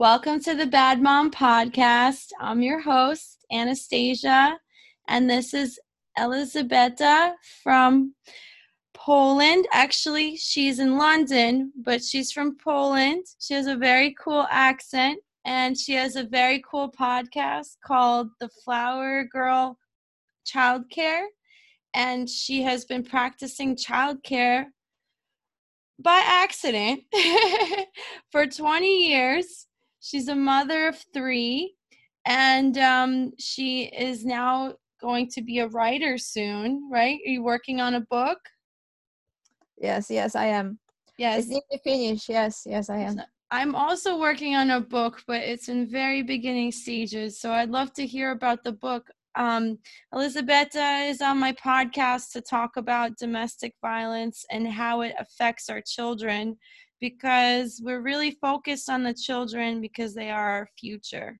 Welcome to the Bad Mom Podcast. I'm your host, Anastasia, and this is Elizabeta from Poland. Actually, she's in London, but she's from Poland. She has a very cool accent, and she has a very cool podcast called The Flowergirl Childcare. And she has been practicing childcare by accident for 20 years. She's a mother of three, and um, she is now going to be a writer soon, right? Are you working on a book? Yes, yes, I am. Yes. It's nearly finished. Yes, yes, I am. I'm also working on a book, but it's in very beginning stages. So I'd love to hear about the book. Um, Elizabeta is on my podcast to talk about domestic violence and how it affects our children because we're really focused on the children because they are our future.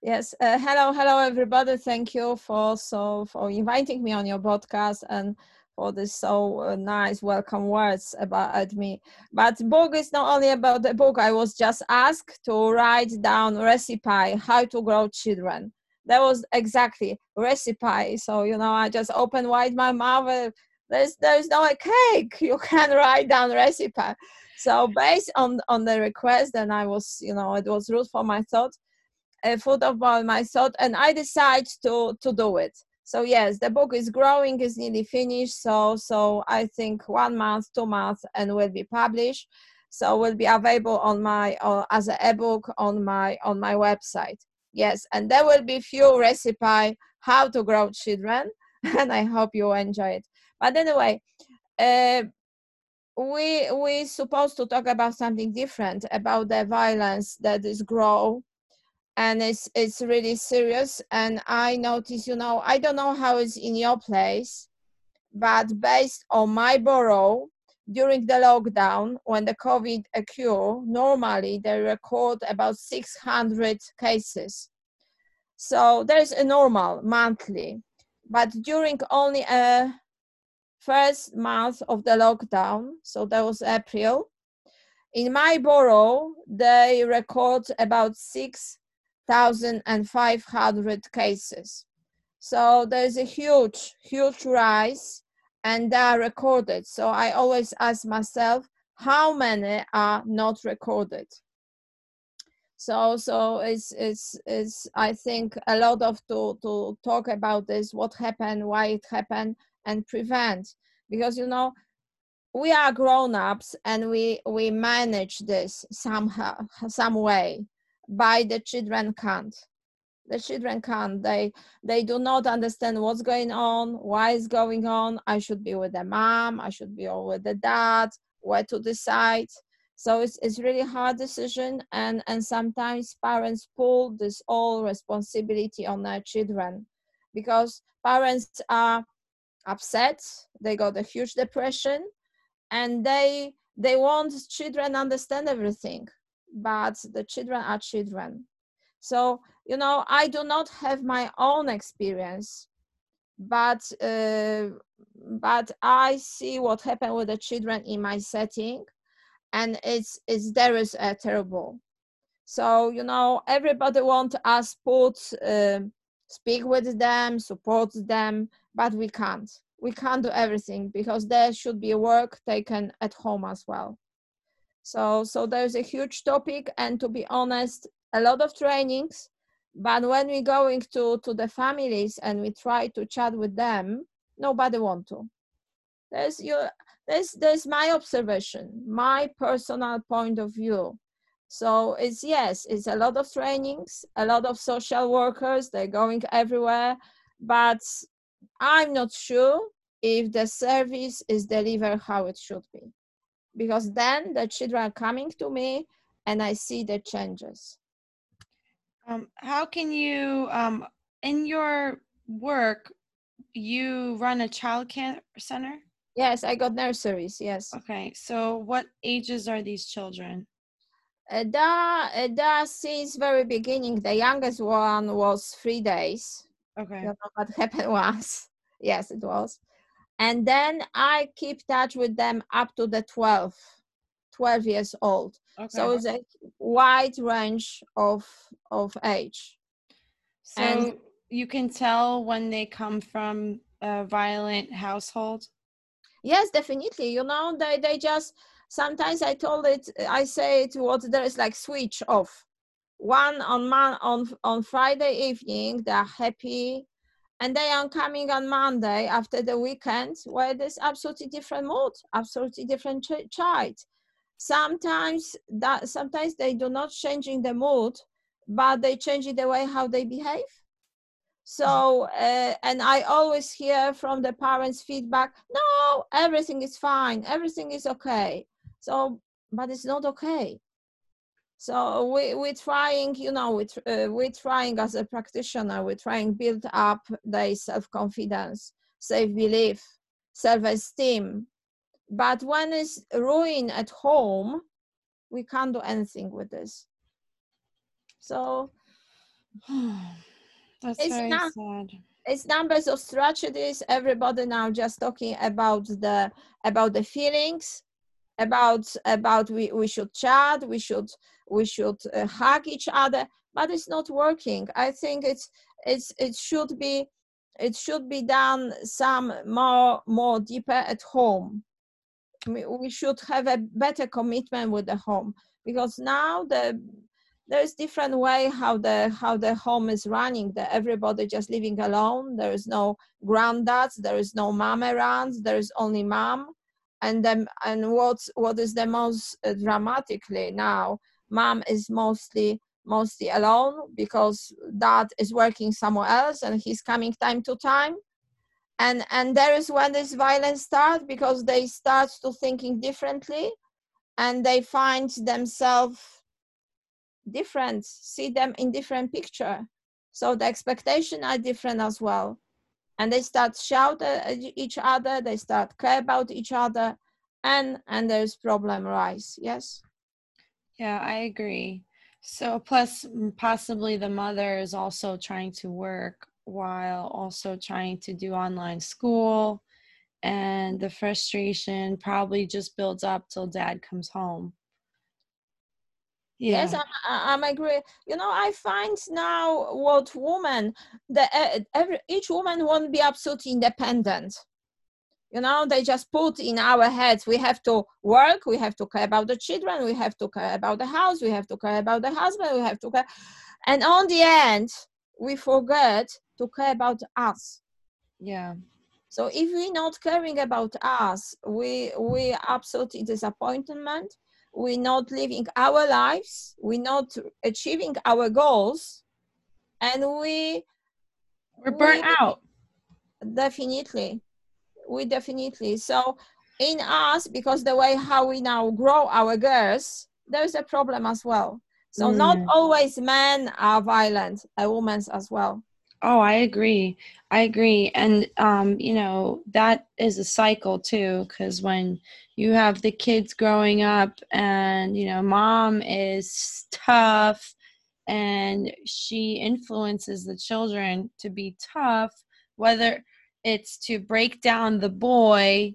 Yes. Uh, hello, hello, everybody. Thank you for so for inviting me on your podcast and for this so uh, nice welcome words about me. But book is not only about the book. I was just asked to write down recipe how to grow children. That was exactly recipe. So you know, I just opened wide my mouth. Uh, there's there's no cake. You can write down recipe. So based on on the request, and I was you know it was root for my thought a foot of my thought and i decide to to do it. So yes the book is growing is nearly finished. So so i think one month two months and will be published. So will be available on my uh, as an ebook on my on my website. Yes and there will be few recipe how to grow children and i hope you enjoy it but anyway uh, we we supposed to talk about something different about the violence that is grow and it's it's really serious. And i notice you know i don't know how it's in your place but based on my borough during the lockdown when the covid occurred normally they record about 600 cases. So there's a normal monthly. But during only a first month of the lockdown so that was april in my borough they record about six 1,500 cases. So there's a huge, huge rise and they are recorded. So I always ask myself, how many are not recorded? So, so it's, it's, it's, I think a lot of to, to talk about this, what happened, why it happened and prevent. Because, you know, we are grown-ups and we, we manage this somehow, some way. By the children can't. The children can't. They they do not understand what's going on why is going on. I should be with the mom. I should be all with the dad. Where to decide? So it's, it's really hard decision. And and sometimes parents pull this all responsibility on their children. Because parents are upset they got a huge depression and they they want children understand everything but the children are children. So, you know, I do not have my own experience, but uh, but I see what happened with the children in my setting, and it's it's there is a terrible. So you know, everybody want us put uh, speak with them, support them, but we can't. We can't do everything because there should be work taken at home as well. So, so there's a huge topic, and to be honest, a lot of trainings. But when we going to to the families and we try to chat with them, nobody want to. There's your there's there's my observation, my personal point of view. So it's yes, it's a lot of trainings, a lot of social workers. They're going everywhere, but I'm not sure if the service is delivered how it should be because then the children are coming to me and I see the changes. Um, how can you, um, in your work, you run a child care center? Yes, I got nurseries. Yes. Okay, so what ages are these children? Uh, that, uh, that since very beginning, the youngest one was three days. Okay. You know what happened once. Yes, it was and then i keep touch with them up to the 12 12 years old. Okay. So it's a wide range of of age. so and- you can tell when they come from a violent household. Yes, definitely. You know, they they just sometimes I told it I say it what there is like switch off. One on man on on Friday evening they're happy, and they are coming on Monday after the weekend where there's absolutely different mood, absolutely different ch- child. Sometimes that sometimes they do not changing the mood, but they change the way how they behave. So, uh, and I always hear from the parents feedback, no, everything is fine, everything is okay. So, but it's not okay. So we, we're trying, you know, we tr- uh, we're trying as a practitioner, we're trying build up their self-confidence, self-belief, self-esteem. But when it's ruined at home, we can't do anything with this. So That's It's very not- sad. it's numbers of strategies everybody now just talking about the about the feelings about about we, we should chat we should we should uh, hug each other but it's not working. I think it's it's it should be it should be done some more more deeper at home. We, should have a better commitment with the home because now the there's different way how the how the home is running that everybody just living alone. There is no granddads there is no mom around there is only mom and then and what's what is the most uh, dramatically now mom is mostly mostly alone because dad is working somewhere else and he's coming time to time. And and there is when this violence starts because they start to thinking differently and they find themselves different see them in different picture. So the expectation are different as well and they start shout at each other they start care about each other and and there's problem rise yes Yeah, I agree. So, plus, possibly the mother is also trying to work while also trying to do online school. And the frustration probably just builds up till dad comes home. Yeah. yes I'm, I- I'm agree you know i find now what woman the uh, every each woman won't be absolutely independent you know they just put in our heads we have to work we have to care about the children we have to care about the house we have to care about the husband we have to care and on the end we forget to care about us yeah. so if we're not caring about us we we absolutely disappointment we're not living our lives we're not achieving our goals and we We're burnt we- out. definitely we definitely so in us because the way how we now grow our girls there's a problem as well so not Mm. always men are violent a women's as well Oh, I agree. I agree. And, um, you know, that is a cycle too, because when you have the kids growing up and, you know, mom is tough and she influences the children to be tough, whether it's to break down the boy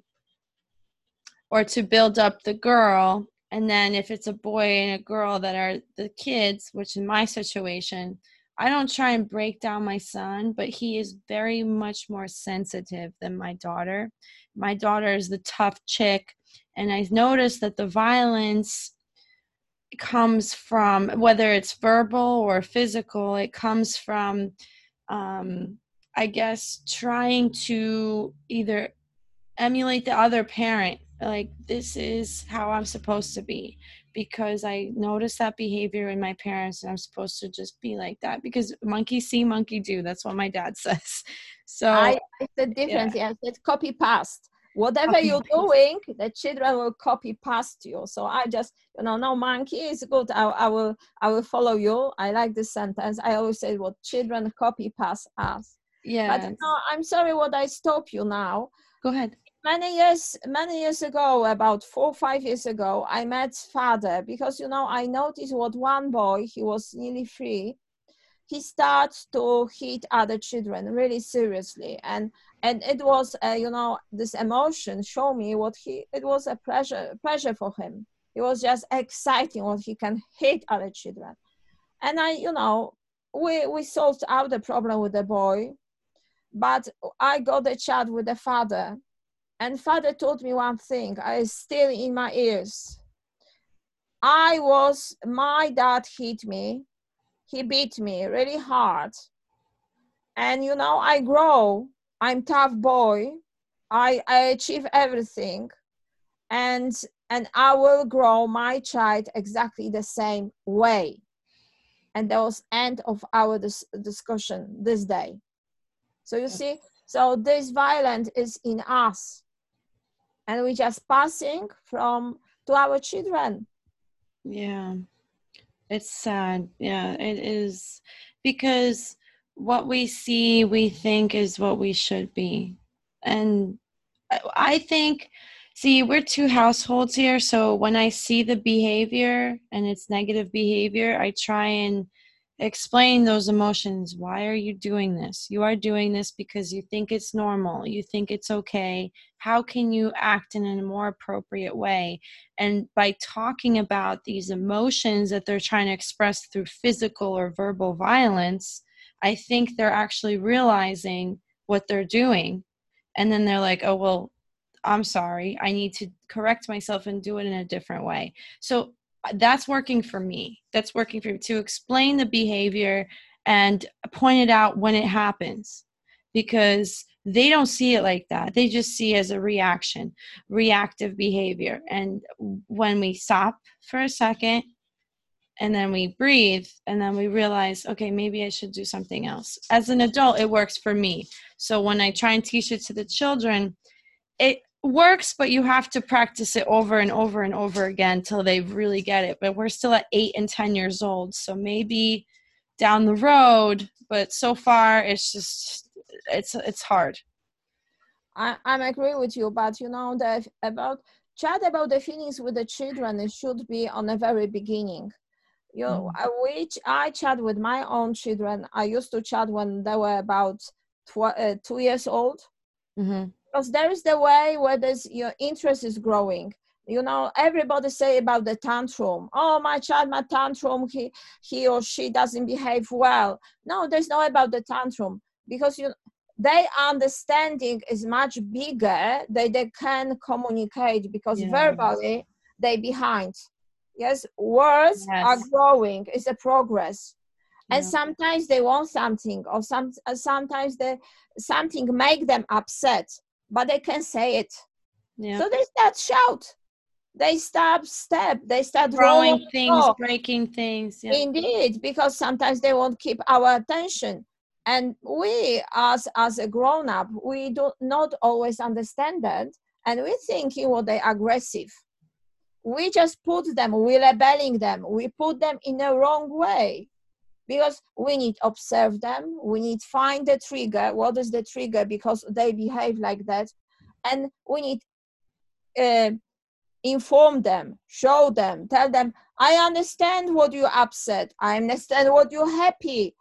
or to build up the girl. And then if it's a boy and a girl that are the kids, which in my situation, I don't try and break down my son, but he is very much more sensitive than my daughter. My daughter is the tough chick, and I've noticed that the violence comes from whether it's verbal or physical, it comes from, um, I guess, trying to either emulate the other parent. Like, this is how I'm supposed to be because I noticed that behavior in my parents and I'm supposed to just be like that because monkey see, monkey do. That's what my dad says. So, I it's the difference. Yes, it's copy past. Whatever Copy you're doing, the children will copy past you. So I just, you know, no monkey is good. I, I will, I will follow you. I like this sentence. I always say, "What children copy past us." yeah. But no, I'm sorry. What I stop you now. Go ahead. Many years, many years ago, about four or five years ago, I met father because you know I noticed what one boy, he was nearly three, he starts to hit other children really seriously, and and it was uh, you know this emotion show me what he it was a pleasure pleasure for him It was just exciting what he can hit other children. And I, you know, we, we solved out the problem with the boy, but I got a chat with the father. And father told me one thing, I still in my ears. I was, my dad hit me. He beat me really hard. And you know, I grow. I'm tough boy. I, I achieve everything. And and I will grow my child exactly the same way. And that was end of our dis- discussion this day. So you see, so this violence is in us, and we just passing from to our children. Yeah, it's sad. Yeah, it is because what we see, we think is what we should be, and I think See, we're two households here, so when I see the behavior and it's negative behavior, I try and explain those emotions. Why are you doing this? You are doing this because you think it's normal, you think it's okay. How can you act in a more appropriate way? And by talking about these emotions that they're trying to express through physical or verbal violence, I think they're actually realizing what they're doing. And then they're like, oh, well, I'm sorry. I need to correct myself and do it in a different way. So that's working for me. That's working for me to explain the behavior and point it out when it happens because they don't see it like that. They just see it as a reaction, reactive behavior. And when we stop for a second and then we breathe and then we realize, okay, maybe I should do something else. As an adult, it works for me. So when I try and teach it to the children, it works, but you have to practice it over and over and over again till they really get it. But we're still at eight and 10 years old. So maybe down the road, but so far it's just, it's, it's hard. I, I agree with you, but you know, that about chat about the feelings with the children, it should be on the very beginning. You know, mm. which I chat with my own children. I used to chat when they were about tw- uh, two years old. Mm-hmm because there is the way where there's your interest is growing. You know everybody say about the tantrum. Oh my child my tantrum he he or she doesn't behave well. No there's no about the tantrum. Because you their understanding is much bigger they they can communicate because yes. verbally they behind. Yes words yes. are growing. It's a progress. And sometimes they want something or some sometimes they something make them upset but they can say it. Yeah. So they start shout. They start step. They start throwing things, breaking things. Yeah. Indeed, because sometimes they won't keep our attention, and we, as as a grown up, we do not always understand that, and we thinking well they aggressive. We just put them, we labeling them, we put them in the wrong way because we need observe them we need find the trigger what is the trigger because they behave like that. And we need uh, inform them show them tell them i understand what you upset. I understand what you're happy.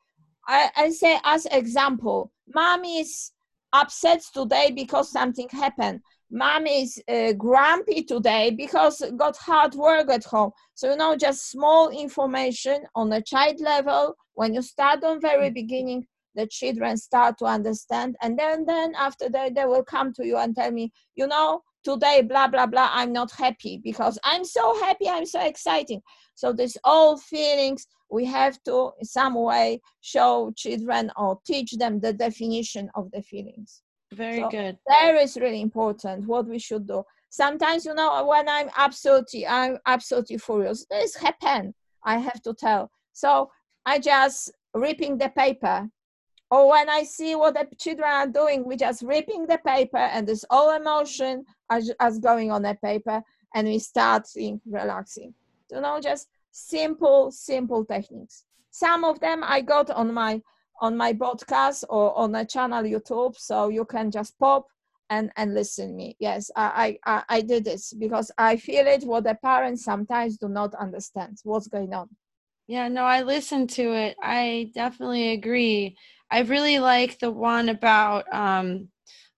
I, I say as example mommy is upset today because something happened mom is uh, grumpy today because got hard work at home. So you know just small information on a child level. When you start on very mm. beginning the children start to understand. And then then after that they will come to you and tell me you know today blah blah blah i'm not happy because i'm so happy i'm so exciting. So this all feelings we have to in some way show children or teach them the definition of the feelings very so good. That is really important. What we should do. Sometimes, you know, when I'm absolutely, I'm absolutely furious. This happen. I have to tell. So I just ripping the paper. Or when I see what the children are doing, we just ripping the paper and this all emotion as, as going on the paper and we start relaxing. You know, just simple, simple techniques. Some of them I got on my on my podcast or on a channel YouTube, so you can just pop and and listen me. Yes, I I I did this because I feel it. What the parents sometimes do not understand what's going on. Yeah, no, I listened to it. I definitely agree. I really like the one about um,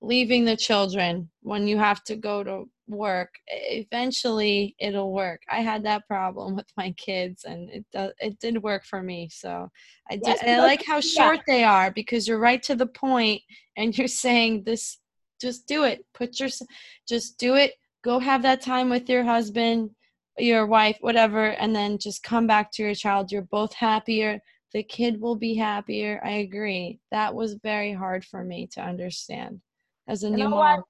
leaving the children when you have to go to work. Eventually, it'll work. I had that problem with my kids, and it does. It did work for me. So I did. I like how short they are because you're right to the point, and you're saying this. Just do it. Put your. Just do it. Go have that time with your husband, your wife, whatever, and then just come back to your child. You're both happier. The kid will be happier. I agree. That was very hard for me to understand as a You new know mom. what?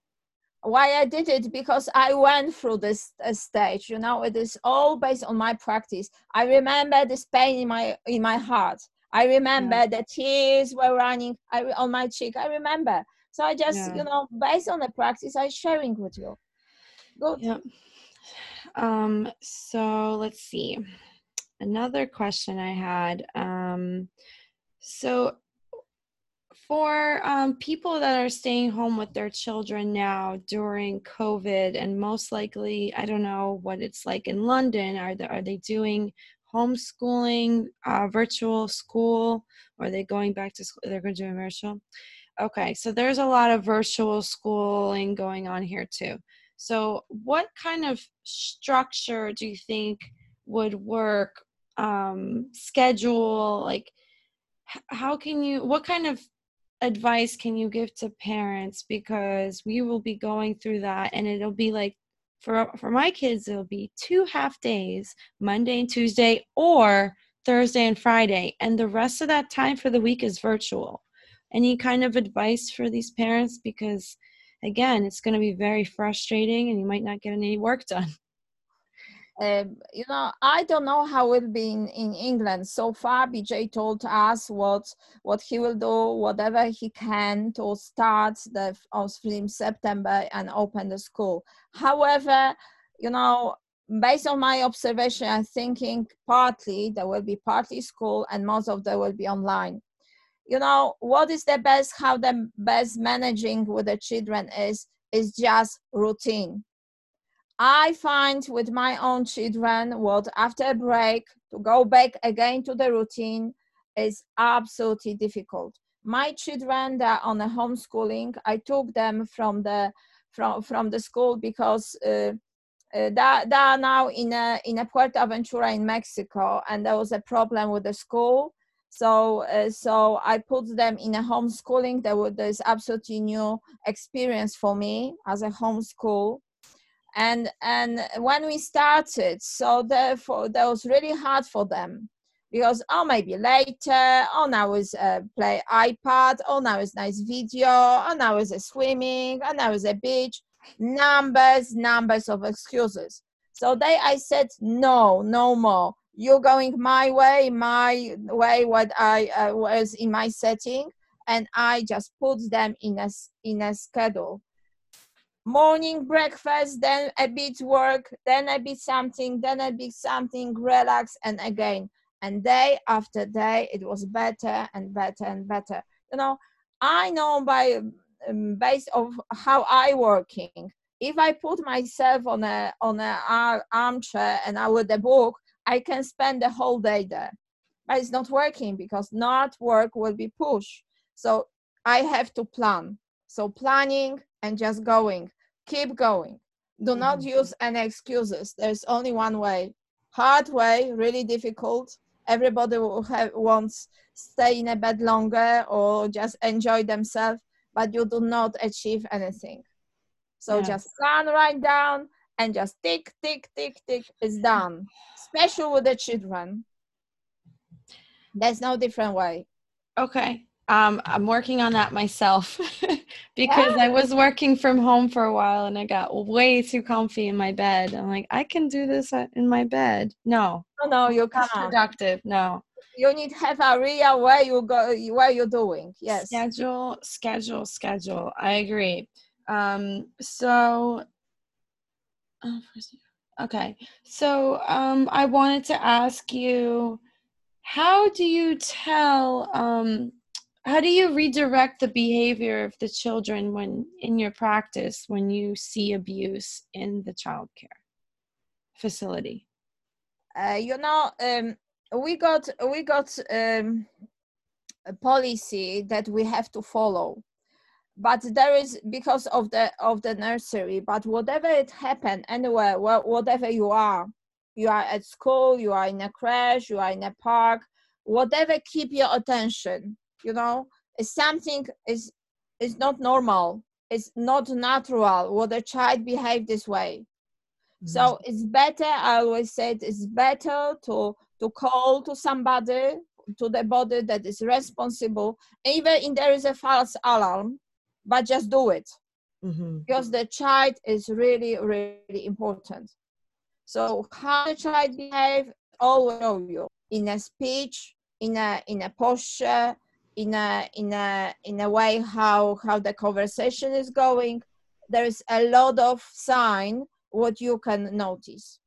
why I did it because I went through this uh, stage. You know, it is all based on my practice. I remember this pain in my in my heart. I remember the tears were running I, on my cheek. I remember. So I just, Yeah. you know, based on the practice, I'm sharing with you. Good. Yep. Um, so let's see. Another question I had. Um, so for um, people that are staying home with their children now during COVID, and most likely, I don't know what it's like in London. Are they are they doing homeschooling, uh, virtual school, or are they going back to school? They're going to do virtual. Okay, so there's a lot of virtual schooling going on here too. So, what kind of structure do you think would work? Um, schedule, like, how can you, what kind of advice can you give to parents? Because we will be going through that, and it'll be like, for, for my kids, it'll be two half days, Monday and Tuesday, or Thursday and Friday, and the rest of that time for the week is virtual. Any kind of advice for these parents? Because again, it's going to be very frustrating and you might not get any work done. Um, you know, I don't know how it will be in, in England. So far, BJ told us what what he will do, whatever he can to start the of September and open the school. However, you know, based on my observation, I'm thinking partly there will be partly school and most of them will be online. You know, what is the best, how the best managing with the children is, is just routine. I find with my own children what after a break to go back again to the routine is absolutely difficult. My children that are on a homeschooling, I took them from the from from the school because uh, uh, they, are now in a in a Puerto Ventura in Mexico, and there was a problem with the school. So uh, so I put them in a homeschooling. There was there's absolutely new experience for me as a homeschool and and when we started so therefore that was really hard for them because oh maybe later oh now is play ipad oh now is nice video oh now is a swimming oh now is a beach. Numbers numbers of excuses. So they i said no no more. You're going my way my way what i uh, was in my setting and i just put them in a in a schedule morning breakfast, then a bit work, then a bit something, then a bit something, relax, and again. And day after day, it was better and better and better. You know, I know by um, based of how I working. If I put myself on a on a ar- armchair and I with a book, I can spend the whole day there. But it's not working because not work will be push. So I have to plan. So planning and just going. Keep going. Do not Mhm. use any excuses. There's only one way. Hard way, really difficult. Everybody will have, wants stay in a bed longer or just enjoy themselves, but you do not achieve anything. So Yes. just plan right down and just tick, tick, tick, tick. It's done. Especially with the children. There's no different way. Okay. Um, I'm working on that myself because I was working from home for a while and I got way too comfy in my bed. I'm like, I can do this uh, in my bed. No, No, no, you can't. productive. No. You need to have a real where you go, where you're doing. Yes. Schedule, schedule, schedule. I agree. Um, so, oh, okay. So, um, I wanted to ask you, how do you tell, um, how do you redirect the behavior of the children when in your practice when you see abuse in the childcare facility? Uh, you know, um, we got we got um, a policy that we have to follow. but there is because of the of the nursery but whatever it happened anywhere whatever you are you are at school you are in a crash you are in a park whatever keep your attention you know something is is not normal. It's not natural. What a child behave this way. Mm-hmm. so it's better i always said it's better to to call to somebody to the body that is responsible. Even if there is a false alarm but just do it. Mm-hmm. because the child is really really important. So how the child behave always know you. In a speech in a in a posture in a in a in a way how how the conversation is going there is a lot of sign what you can notice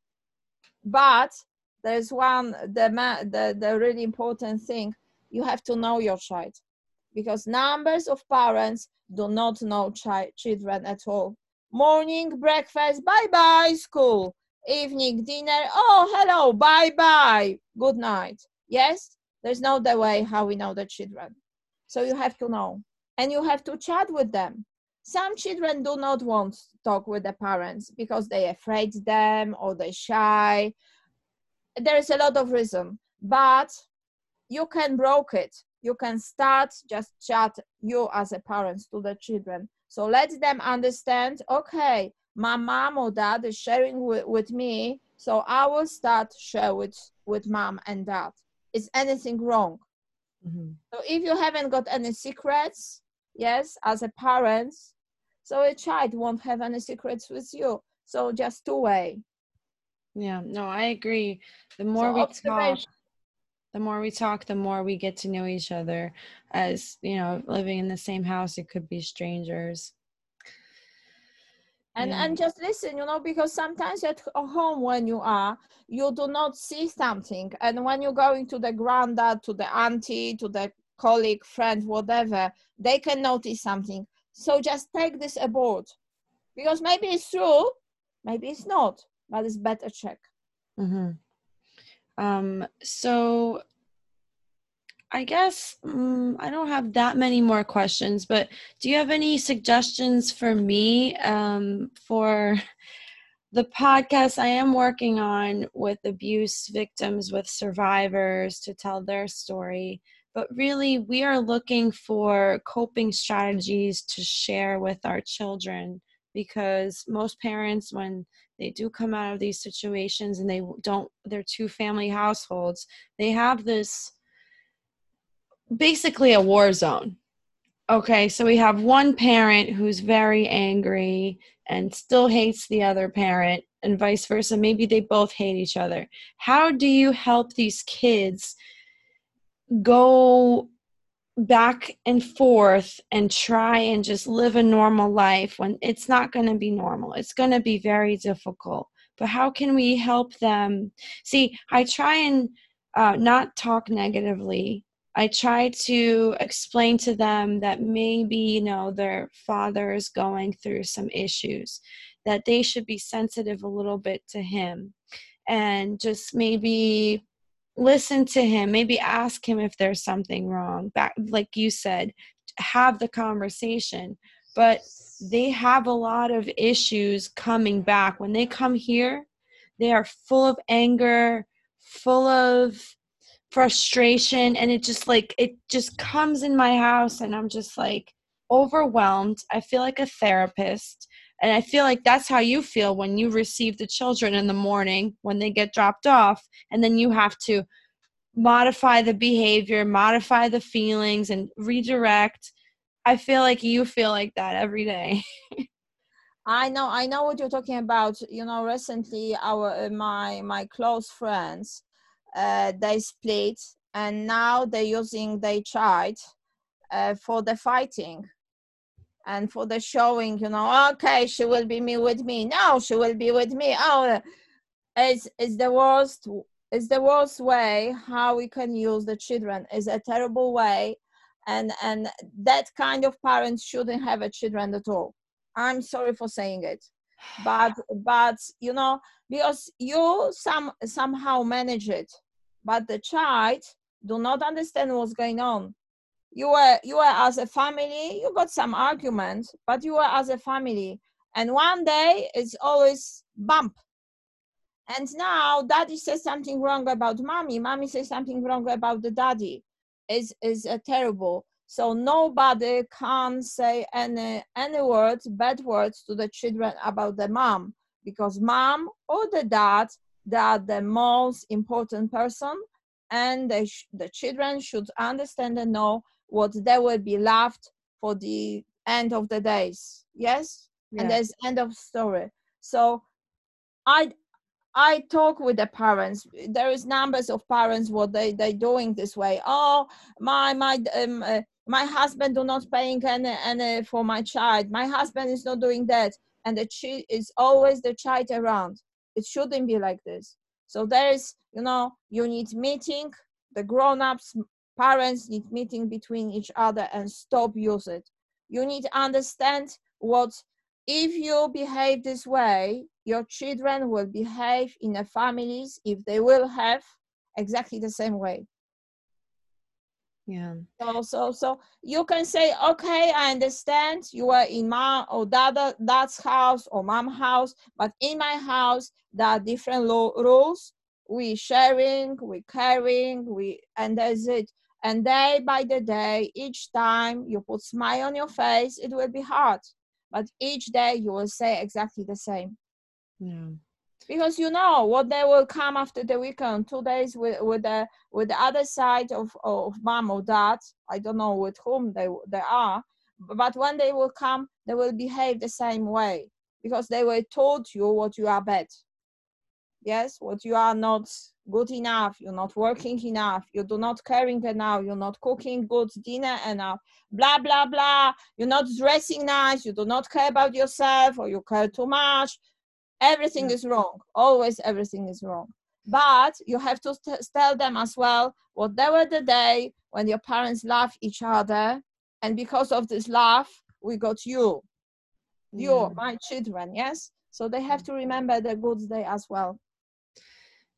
but there's one the the, the really important thing you have to know your child because numbers of parents do not know chi- children at all. Morning breakfast, bye bye, school. Evening dinner, oh, hello, bye bye, good night. Yes, there's no the way how we know the children. So you have to know. And you have to chat with them. Some children do not want to talk with the parents because they afraid them or they shy. There is a lot of reason, but you can broke it you can start just chat you as a parent to the children so let them understand okay my mom or dad is sharing with, with me so i will start share with with mom and dad is anything wrong. Mm-hmm. so if you haven't got any secrets yes as a parent so a child won't have any secrets with you. So just two way. Yeah no i agree. The more so we talk the more we talk the more we get to know each other. As you know living in the same house it could be strangers and yeah. and just listen you know because sometimes at home when you are you do not see something and when you're going to the granddad to the auntie to the colleague friend whatever they can notice something so just take this aboard because maybe it's true maybe it's not but it's better check mm-hmm. Um, so I guess um, I don't have that many more questions, but do you have any suggestions for me um, for the podcast I am working on with abuse victims, with survivors to tell their story? But really, we are looking for coping strategies to share with our children because most parents, when they do come out of these situations and they don't they're two family households they have this basically a war zone okay so we have one parent who's very angry and still hates the other parent and vice versa maybe they both hate each other how do you help these kids go back and forth and try and just live a normal life when it's not going to be normal. It's going to be very difficult. But how can we help them? See, I try and uh, not talk negatively. I try to explain to them that maybe, you know, their father is going through some issues, that they should be sensitive a little bit to him and just maybe listen to him maybe ask him if there's something wrong back like you said have the conversation. But they have a lot of issues coming back. When they come here they are full of anger full of frustration and it just like it just comes in my house and i'm just like overwhelmed i feel like a therapist and I feel like that's how you feel when you receive the children in the morning when they get dropped off, and then you have to modify the behavior, modify the feelings, and redirect. I feel like you feel like that every day. I know, I know what you're talking about. You know, recently our uh, my my close friends, uh, they split, and now they're using their child uh, for the fighting and for the showing you know okay she will be me with me. No she will be with me. Oh it's it's the worst it's the worst way how we can use the children is a terrible way and and that kind of parents shouldn't have a children at all. I'm sorry for saying it but but you know because you some somehow manage it but the child do not understand what's going on. You were you were as a family you got some argument but you were as a family. And one day it's always bump. And now daddy says something wrong about mommy. Mommy says something wrong about the daddy. Is is uh, terrible. So nobody can say any any words bad words to the children about the mom. Because mom or the dad they are the most important person and sh- the children should understand and know what they will be left for the end of the days. Yes? Yeah. and there's end of story. So i i talk with the parents. There is numbers of parents what they they doing this way. Oh my my um, uh, my husband do not paying any, any for my child. My husband is not doing that. And the child is always the child around it shouldn't be like this. So there is you know you need meeting the grown-ups parents need meeting between each other and stop use it. You need to understand what if you behave this way your children will behave in the families if they will have exactly the same way yeah. So so so you can say okay i understand you are in mom or dad dad's house or mom house but in my house there are different rules. We sharing we caring we and that's it. And day by the day each time you put smile on your face it will be hard. But each day you will say exactly the same. Yeah because you know what they will come after the weekend two days with with the with the other side of of mom or dad. I don't know with whom they they are but when they will come they will behave the same way. Because they were told you what you are bad. Yes? What you are not good enough you're not working enough you do not caring enough you're not cooking good dinner enough blah blah blah. You're not dressing nice you do not care about yourself or you care too much everything is wrong. Always everything is wrong. But you have to t- tell them as well what there were the day when your parents love each other and because of this love we got you. You yeah. my children yes? So they have to remember the good day as well.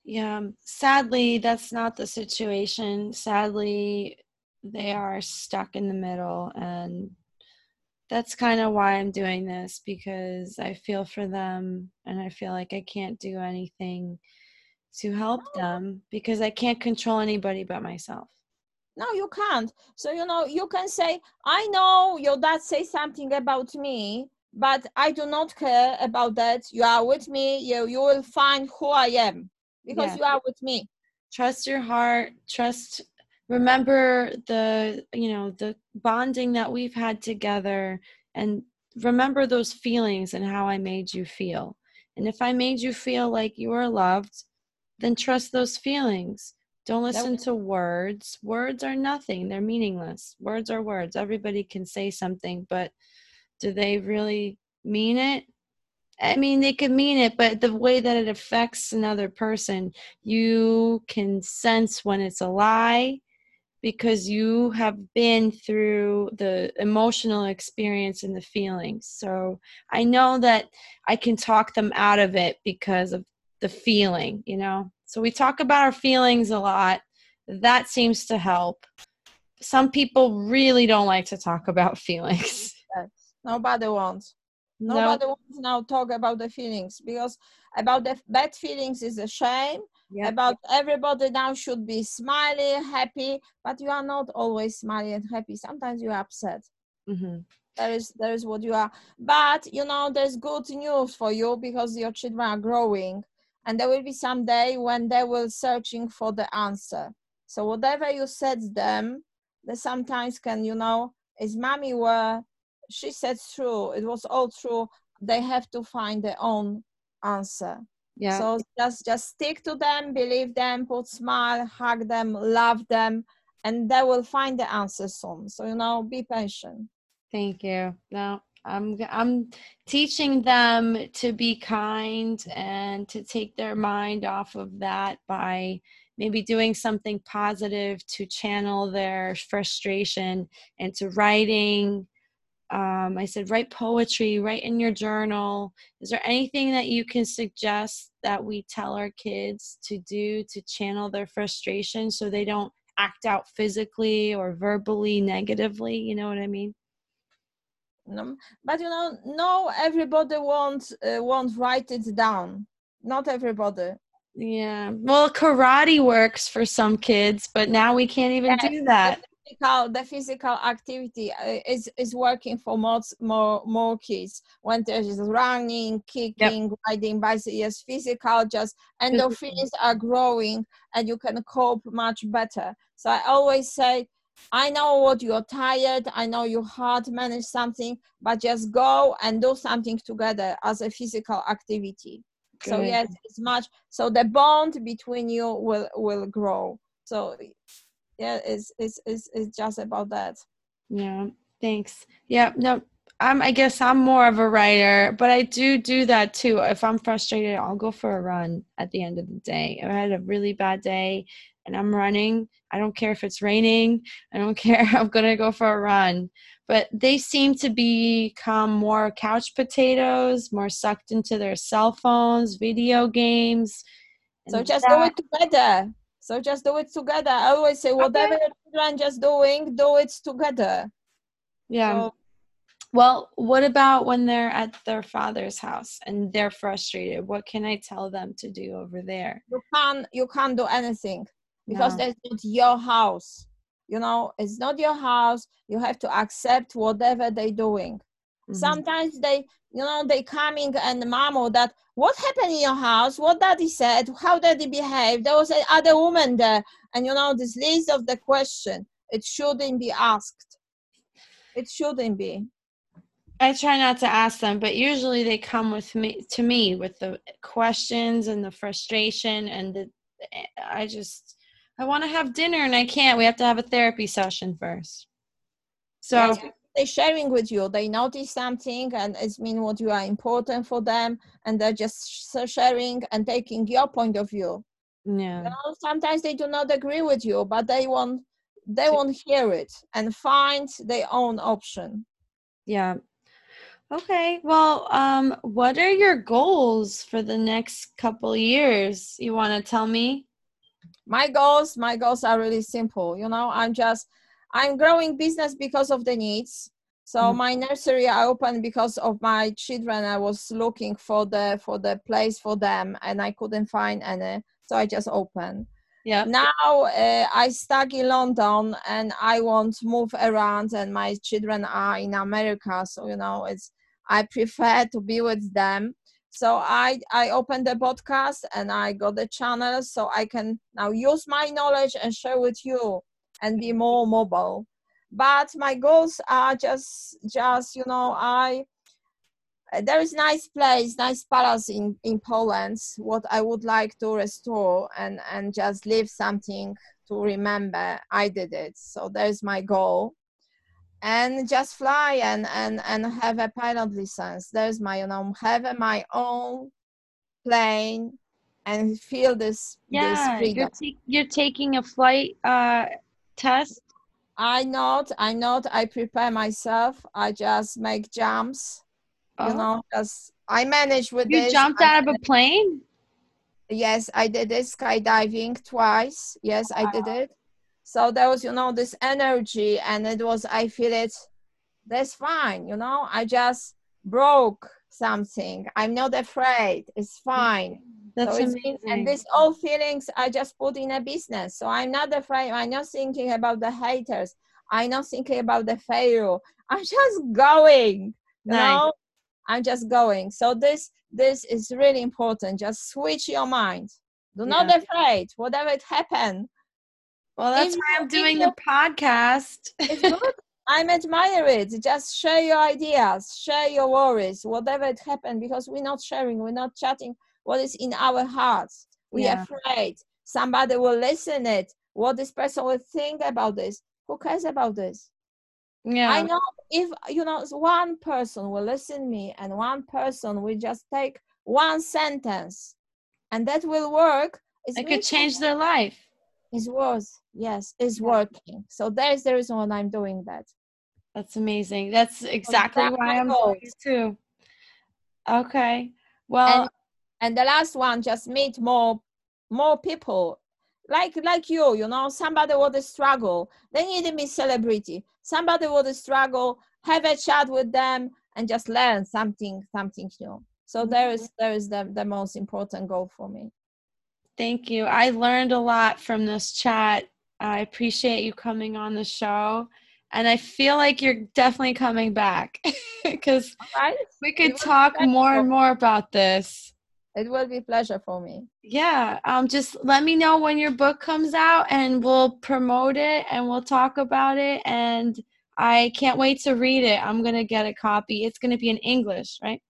Yeah um, sadly that's not the situation. Sadly they are stuck in the middle and that's kind of why I'm doing this because I feel for them and I feel like I can't do anything to help them because I can't control anybody but myself. No, you can't. So, you know, you can say, I know your dad say something about me, but I do not care about that. You are with me. You, you will find who I am because yeah. you are with me. Trust your heart. Trust remember the you know the bonding that we've had together and remember those feelings and how i made you feel. And if i made you feel like you are loved then trust those feelings. Don't listen to words. Words are nothing. They're meaningless. Words are words. Everybody can say something but do they really mean it? I mean, they could mean it, but the way that it affects another person, you can sense when it's a lie because you have been through the emotional experience and the feelings. So I know that I can talk them out of it because of the feeling, you know. So we talk about our feelings a lot. That seems to help. Some people really don't like to talk about feelings. Yes. Nobody wants. Nobody no. wants now talk about the feelings because about the bad feelings is a shame yep. about everybody now should be smiling, happy, but you are not always smiling and happy. Sometimes you're upset. Mm-hmm. That is that is what you are. But you know, there's good news for you because your children are growing, and there will be some day when they will searching for the answer. So whatever you said them, they sometimes can, you know, is mommy were she said true. It was all true. They have to find their own answer yeah so just just stick to them believe them put smile hug them love them and they will find the answer soon so you know be patient thank you no i'm i'm teaching them to be kind and to take their mind off of that by maybe doing something positive to channel their frustration into writing um, I said, write poetry, write in your journal. Is there anything that you can suggest that we tell our kids to do to channel their frustration so they don't act out physically or verbally negatively? You know what i mean? No, but you know no everybody won't uh, won't write it down. Not everybody. Yeah. Well karate works for some kids but now we can't even yes, do that physical, the physical activity uh, is is working for more more more kids when there's running kicking yep. riding bicycle yes physical just endorphins are growing and you can cope much better so i always say I know what you're tired. I know you hard manage something, but just go and do something together as a physical activity. Good. So yes, it's much. So the bond between you will will grow. So yeah it's it's it's, it's just about that yeah thanks yeah no I'm, I guess I'm more of a writer, but I do do that too. If I'm frustrated, I'll go for a run at the end of the day. I had a really bad day and I'm running. I don't care if it's raining. I don't care. I'm going to go for a run. But they seem to become more couch potatoes, more sucked into their cell phones, video games. So just that. do it together. So just do it together. I always say, whatever okay. your children just doing, do it together. Yeah. So, well, what about when they're at their father's house and they're frustrated? What can I tell them to do over there? You can't. You can't do anything because no. that's not your house. You know, it's not your house. You have to accept whatever they're doing. Mm-hmm. Sometimes they, you know, they coming and mamo that what happened in your house? What daddy said? How daddy behaved? There was other woman there. And you know, this list of the question, it shouldn't be asked. It shouldn't be. I try not to ask them, but usually they come with me to me with the questions and the frustration and the I just I want to have dinner and I can't. We have to have a therapy session first. So yes they're sharing with you. They notice something and it's mean what you are important for them and they're just sharing and taking your point of view. Yeah. You know, sometimes they do not agree with you but they won't they won't hear it and find their own option. Yeah. Okay well um what are your goals for the next couple years? You want to tell me? My goals my goals are really simple. You know i'm just I'm growing business because of the needs. So mm-hmm. my nursery I opened because of my children. I was looking for the for the place for them, and I couldn't find any. So I just opened. Yeah. Now uh, I stuck in London, and I want to move around, and my children are in America. So you know, it's I prefer to be with them. So I I opened the podcast and I got the channel, so I can now use my knowledge and share with you and be more mobile. But my goals are just just you know i there is nice place nice palace in in poland what i would like to restore and and just leave something to remember. I did it. So there's my goal. And just fly and and and have a pilot license. There's my you know have my own plane and feel this yeah this you're, ta- you're taking a flight uh test? I not, I not. I prepare myself. I just make jumps. Oh. You know, because I manage with you this. You jumped out of a plane? Yes, I did it skydiving twice. Yes, wow. I did it. So there was, you know, this energy, and it was. I feel it. That's fine. You know, I just broke something. I'm not afraid. It's mm-hmm. fine. That's so amazing. and these all feelings I just put in a business. So I'm not afraid. I'm not thinking about the haters. I'm not thinking about the failure. I'm just going. You nice. know? I'm just going. So this this is really important. Just switch your mind. Do yeah. not afraid. Whatever it happen. Well, that's why I'm doing the podcast. it's good. I'm admire it. Just share your ideas, share your worries, whatever it happened, because we're not sharing, we're not chatting what is in our hearts. We yeah. are afraid somebody will listen it. What this person will think about this. Who cares about this? Yeah. I know if you know one person will listen me and one person will just take one sentence and that will work. It could change their life. It's worth, yes, it's working. So there's the reason why I'm doing that. That's amazing. That's exactly so why I'm doing too. Okay. Well, and the last one just meet more more people like like you you know somebody with a struggle they need to be celebrity somebody with a struggle have a chat with them and just learn something something new so mm-hmm. there is there is the, the most important goal for me Thank you. I learned a lot from this chat. I appreciate you coming on the show. And I feel like you're definitely coming back because right we could talk more and more about this. It will be pleasure for me Yeah. Um just let me know when your book comes out and we'll promote it and we'll talk about it and I can't wait to read it. I'm going to get a copy. It's going to be in English, right?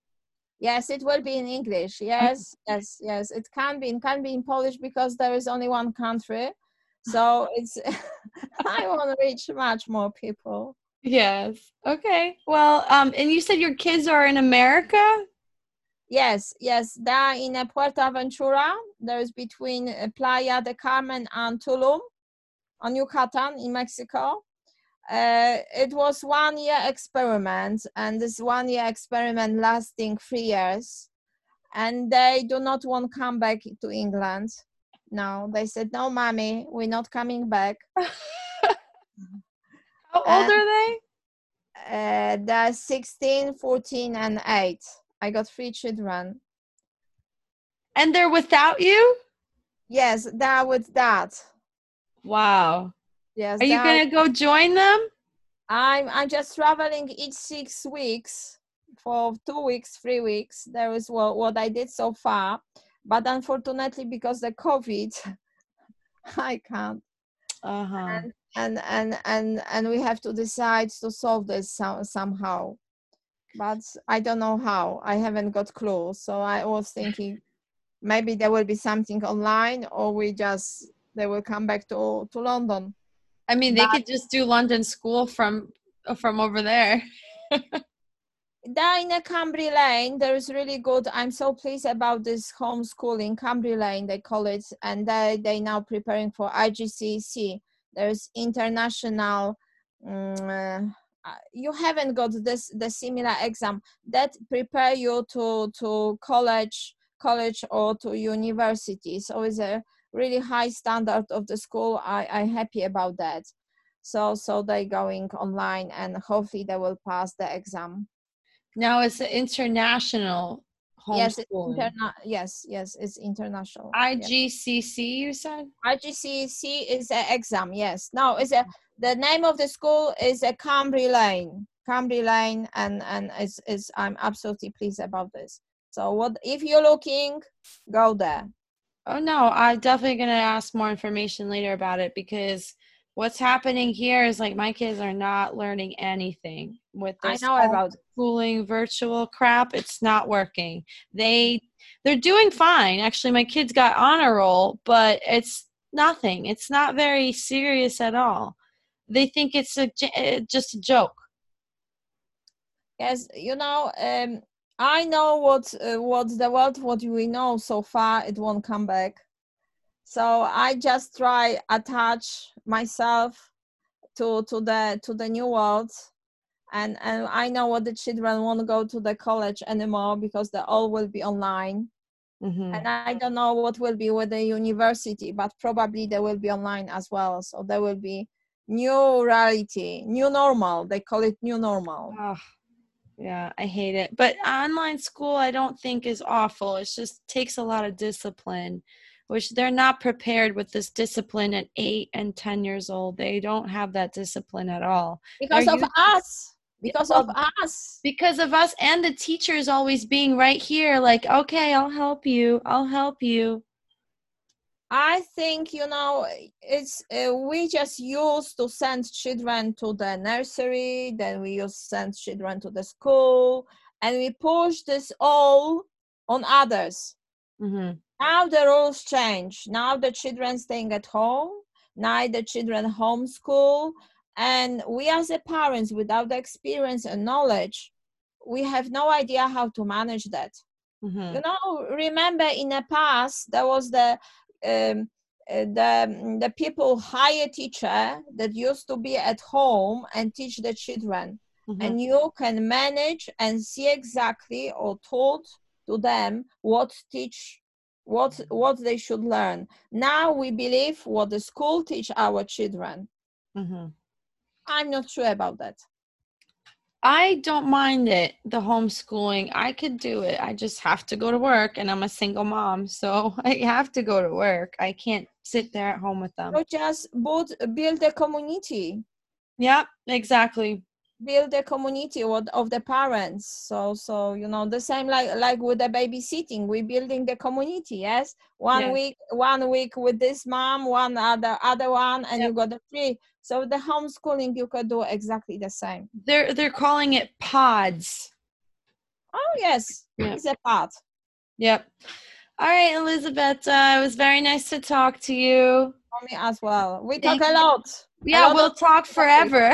yes it will be in english yes yes yes it can be it can be in polish because there is only one country so it's i want to reach much more people Yes. Okay. Well, um and you said your kids are in America? Yes, yes, they're in uh, Puerto Aventura. There is between uh, Playa de Carmen and Tulum on Yucatan in Mexico. Uh, it was one year experiment, and this one year experiment lasting three years. And they do not want to come back to England. No, they said, no, mommy, we're not coming back. How old Uh, are they? Uh, they're 16, 14, and 8. I got three children. And they're without you? Yes, they're with dad. Wow. Yes, Are you going to go join them? I'm I'm just traveling each six weeks for two weeks, three weeks. There is what, what I did so far, but unfortunately because the COVID, I can't. Uh-huh. And and and and and we have to decide to solve this some, somehow, but I don't know how. I haven't got clue. So I was thinking maybe there will be something online, or we just they will come back to to London. I mean, they but- could just do London school from from over there. there in CambriLearn, there is really good. I'm so pleased about this homeschooling, CambriLearn, they call it, and they they now preparing for IGCSE. There's international. uh, Uh, you haven't got this the similar exam that prepare you to to college college or to university. So it's a really high standard of the school. I i'm happy about that. So so they going online and hopefully they will pass the exam. Now it's an international yes it's interna- yes yes it's international. IGCC, you said? IGCC is an exam yes. No it's a the name of the school is a CambriLearn Cambry Lane and and is is I'm absolutely pleased about this so what if you're looking go there Oh no, I'm definitely gonna ask more information later about it because what's happening here is like my kids are not learning anything with this I know about schooling virtual crap. It's not working. They they're doing fine. Actually, my kids got honor roll, but it's nothing. It's not very serious at all. They think it's a uh, just a joke. yes you know um I know what uh, what the world what we know so far it won't come back so I just try attach myself to to the to the new world and and I know what the children won't go to the college anymore because they all will be online Mhm. and I don't know what will be with the university but probably they will be online as well so there will be new reality new normal they call it new normal Ugh, yeah, I hate it. But online school, I don't think is awful. It just takes a lot of discipline, which they're not prepared with this discipline at eight and 10 years old. They don't have that discipline at all because Are of you- us because of us because of us and the teachers always being right here, like, okay, I'll help you. I'll help you. I think you know it's uh, we just used to send children to the nursery, then we used to send children to the school, and we push this all on others. hmm Now the rules change. Now the children staying at home. Now the children homeschool, and we as the parents, without the experience and knowledge, we have no idea how to manage that hmm you know remember in the past there was the um, uh, the the people hire teacher that used to be at home and teach the children hmm and you can manage and see exactly or taught to them what teach what what they should learn. Now we believe what the school teach our children. hmm I'm not sure about that. I don't mind it, the homeschooling. I could do it. I just have to go to work and I'm a single mom. So I have to go to work. I can't sit there at home with them. So just build build a community. Yeah, exactly. build a community of, of the parents so so you know the same like like with the babysitting we're building the community yes one Yeah. week one week with this mom one other other one and you got the three so the homeschooling you could do exactly the same They're they're calling it pods. oh yes Yeah. it's a part Yep. All right, Elizabeth. Uh, it was very nice to talk to you. for me as well we Thank talk a you. lot Yeah, lot we'll talk topics. forever.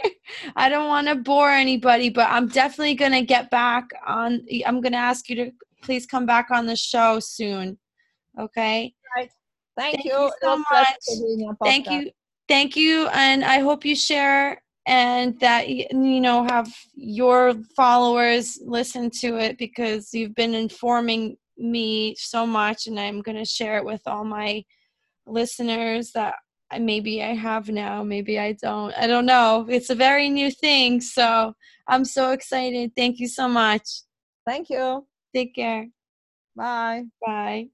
I don't want to bore anybody, but I'm definitely going to get back on. I'm going to ask you to please come back on the show soon. Okay. thank, Thank you, you so much. to be in your Thank you. Thank you. And I hope you share and that, you know, have your followers listen to it because you've been informing me so much. And I'm going to share it with all my listeners that maybe I have now, maybe I don't. I don't know. It's a very new thing. So I'm so excited. Thank you so much. thank you Take care. bye Bye.